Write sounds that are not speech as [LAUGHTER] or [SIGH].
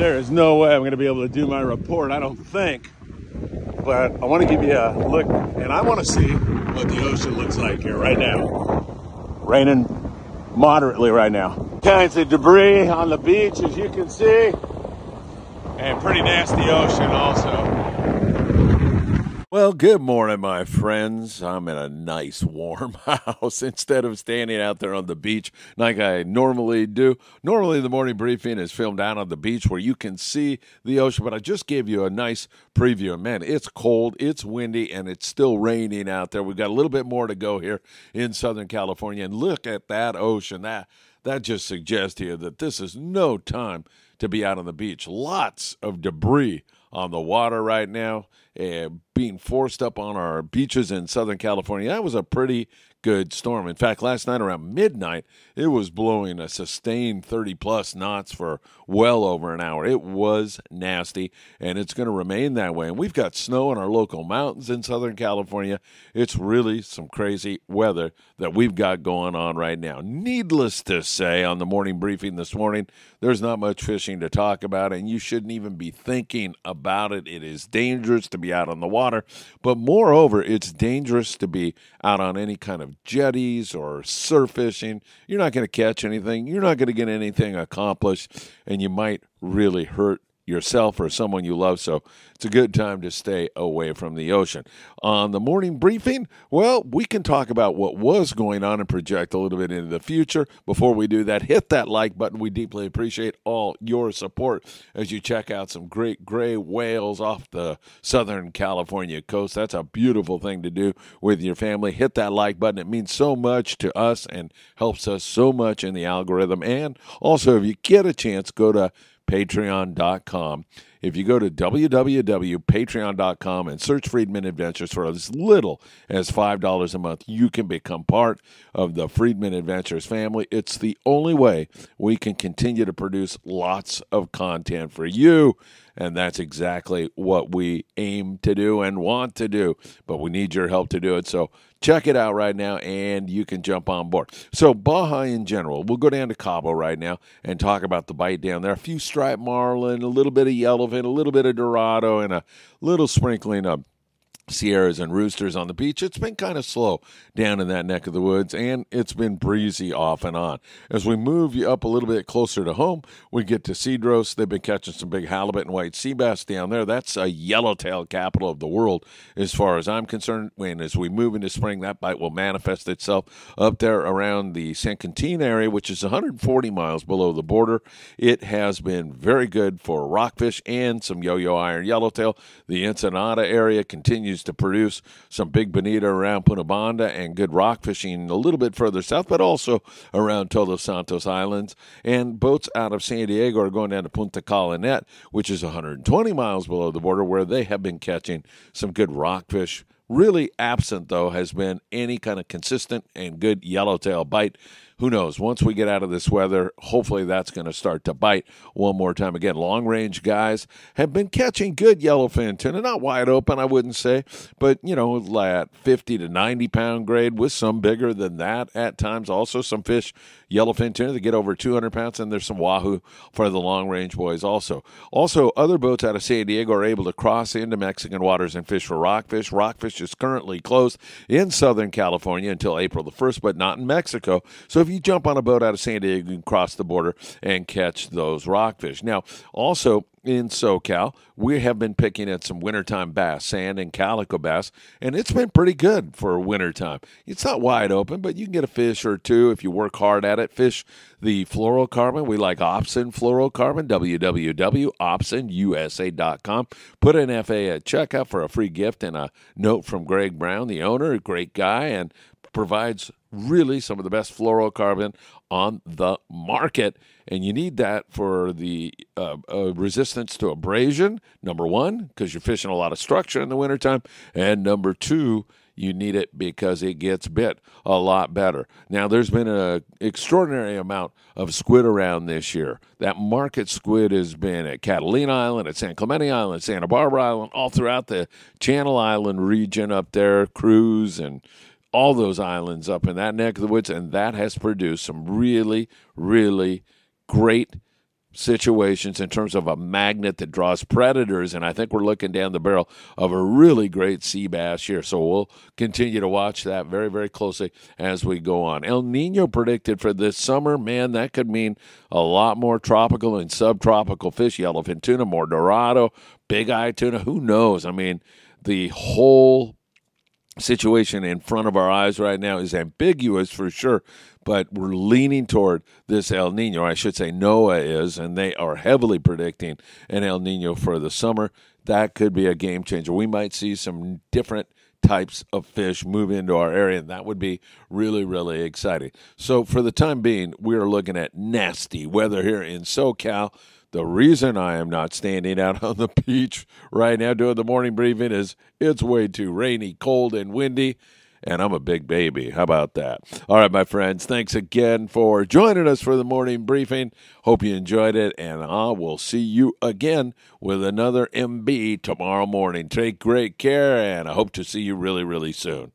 there is no way I'm going to be able to do my report, I don't think. But I want to give you a look, and I want to see what the ocean looks like here right now. Raining moderately right now. Kinds of debris on the beach, as you can see, and pretty nasty ocean also. Well, good morning, my friends. I'm in a nice warm [LAUGHS] house instead of standing out there on the beach like I normally do. Normally, the morning briefing is filmed out on the beach where you can see the ocean, but I just gave you a nice preview. Man, it's cold, it's windy, and it's still raining out there. We've got a little bit more to go here in Southern California. And look at that ocean. That that just suggests to you that this is no time to be out on the beach. Lots of debris on the water right now, uh, being forced up on our beaches in Southern California. That was a pretty good storm. In fact, last night around midnight, it was blowing a sustained 30 plus knots for well over an hour. It was nasty, and it's going to remain that way. And we've got snow in our local mountains in Southern California. It's really some crazy weather that we've got going on right now. Needless to say, on the morning briefing this morning, there's not much fishing to talk about, and you shouldn't even be thinking about it. It is dangerous to be out on the water, but moreover, it's dangerous to be out on any kind of jetties or surf fishing. You're not going to catch anything. You're not going to get anything accomplished, and you might really hurt yourself or someone you love. So it's a good time to stay away from the ocean. On the morning briefing, well, we can talk about what was going on and project a little bit into the future. Before we do that, hit that like button. We deeply appreciate all your support as you check out some great gray whales off the Southern California coast. That's a beautiful thing to do with your family. Hit that like button. It means so much to us and helps us so much in the algorithm. And also, if you get a chance, go to patreon.com. If you go to www.patreon.com and search Freedman Adventures for as little as $5 a month, you can become part of the Freedman Adventures family. It's the only way we can continue to produce lots of content for you. And that's exactly what we aim to do and want to do. But we need your help to do it. So check it out right now and you can jump on board. So, Baja in general, we'll go down to Cabo right now and talk about the bite down there. A few striped marlin, a little bit of yellowfin, a little bit of dorado, and a little sprinkling of Sierras and roosters on the beach. It's been kind of slow down in that neck of the woods, and it's been breezy off and on. As we move you up a little bit closer to home, we get to Cedros. They've been catching some big halibut and white sea bass down there. That's a yellowtail capital of the world, as far as I'm concerned. And as we move into spring, that bite will manifest itself up there around the San Quintin area, which is 140 miles below the border. It has been very good for rockfish and some yo-yo iron yellowtail. The Ensenada area continues to produce some big bonita around Punta Banda and good rock fishing a little bit further south, but also around Todos Santos Islands. And boats out of San Diego are going down to Punta Colonet, which is 120 miles below the border, where they have been catching some good rockfish. Really absent, though, has been any kind of consistent and good yellowtail bite who knows? Once we get out of this weather, hopefully that's going to start to bite one more time. Again, long range guys have been catching good yellowfin tuna, not wide open, I wouldn't say, but you know, at 50 to 90 pound grade with some bigger than that at times. Also, some fish, yellowfin tuna, that get over 200 pounds, and there's some wahoo for the long range boys also. Also, other boats out of San Diego are able to cross into Mexican waters and fish for rockfish. Rockfish is currently closed in Southern California until April the 1st, but not in Mexico. So if you jump on a boat out of San Diego, can cross the border and catch those rockfish. Now, also in SoCal, we have been picking at some wintertime bass, sand and calico bass, and it's been pretty good for wintertime. It's not wide open, but you can get a fish or two if you work hard at it. Fish the fluorocarbon. We like Opsin fluorocarbon, www.opsinusa.com. Put an FA at checkout for a free gift and a note from Greg Brown, the owner, a great guy, and provides really some of the best fluorocarbon on the market. And you need that for the uh, uh, resistance to abrasion, number one, because you're fishing a lot of structure in the wintertime. And number two, you need it because it gets bit a lot better. Now, there's been an extraordinary amount of squid around this year. That market squid has been at Catalina Island, at San Clemente Island, Santa Barbara Island, all throughout the Channel Island region up there, Cruz and all those islands up in that neck of the woods, and that has produced some really, really great situations in terms of a magnet that draws predators. And I think we're looking down the barrel of a really great sea bass here. So we'll continue to watch that very, very closely as we go on. El Nino predicted for this summer. Man, that could mean a lot more tropical and subtropical fish, yellowfin tuna, more dorado, big eye tuna. Who knows? I mean, the whole situation in front of our eyes right now is ambiguous for sure, but we're leaning toward this El Nino. I should say NOAA is, and they are heavily predicting an El Nino for the summer. That could be a game changer. We might see some different types of fish move into our area, and that would be really, really exciting. So, for the time being, we are looking at nasty weather here in SoCal. The reason I am not standing out [LAUGHS] on the beach right now doing the morning briefing is it's way too rainy, cold, and windy and I'm a big baby. How about that? All right, my friends, thanks again for joining us for the morning briefing. Hope you enjoyed it, and I will see you again with another MB tomorrow morning. Take great care, and I hope to see you really, really soon.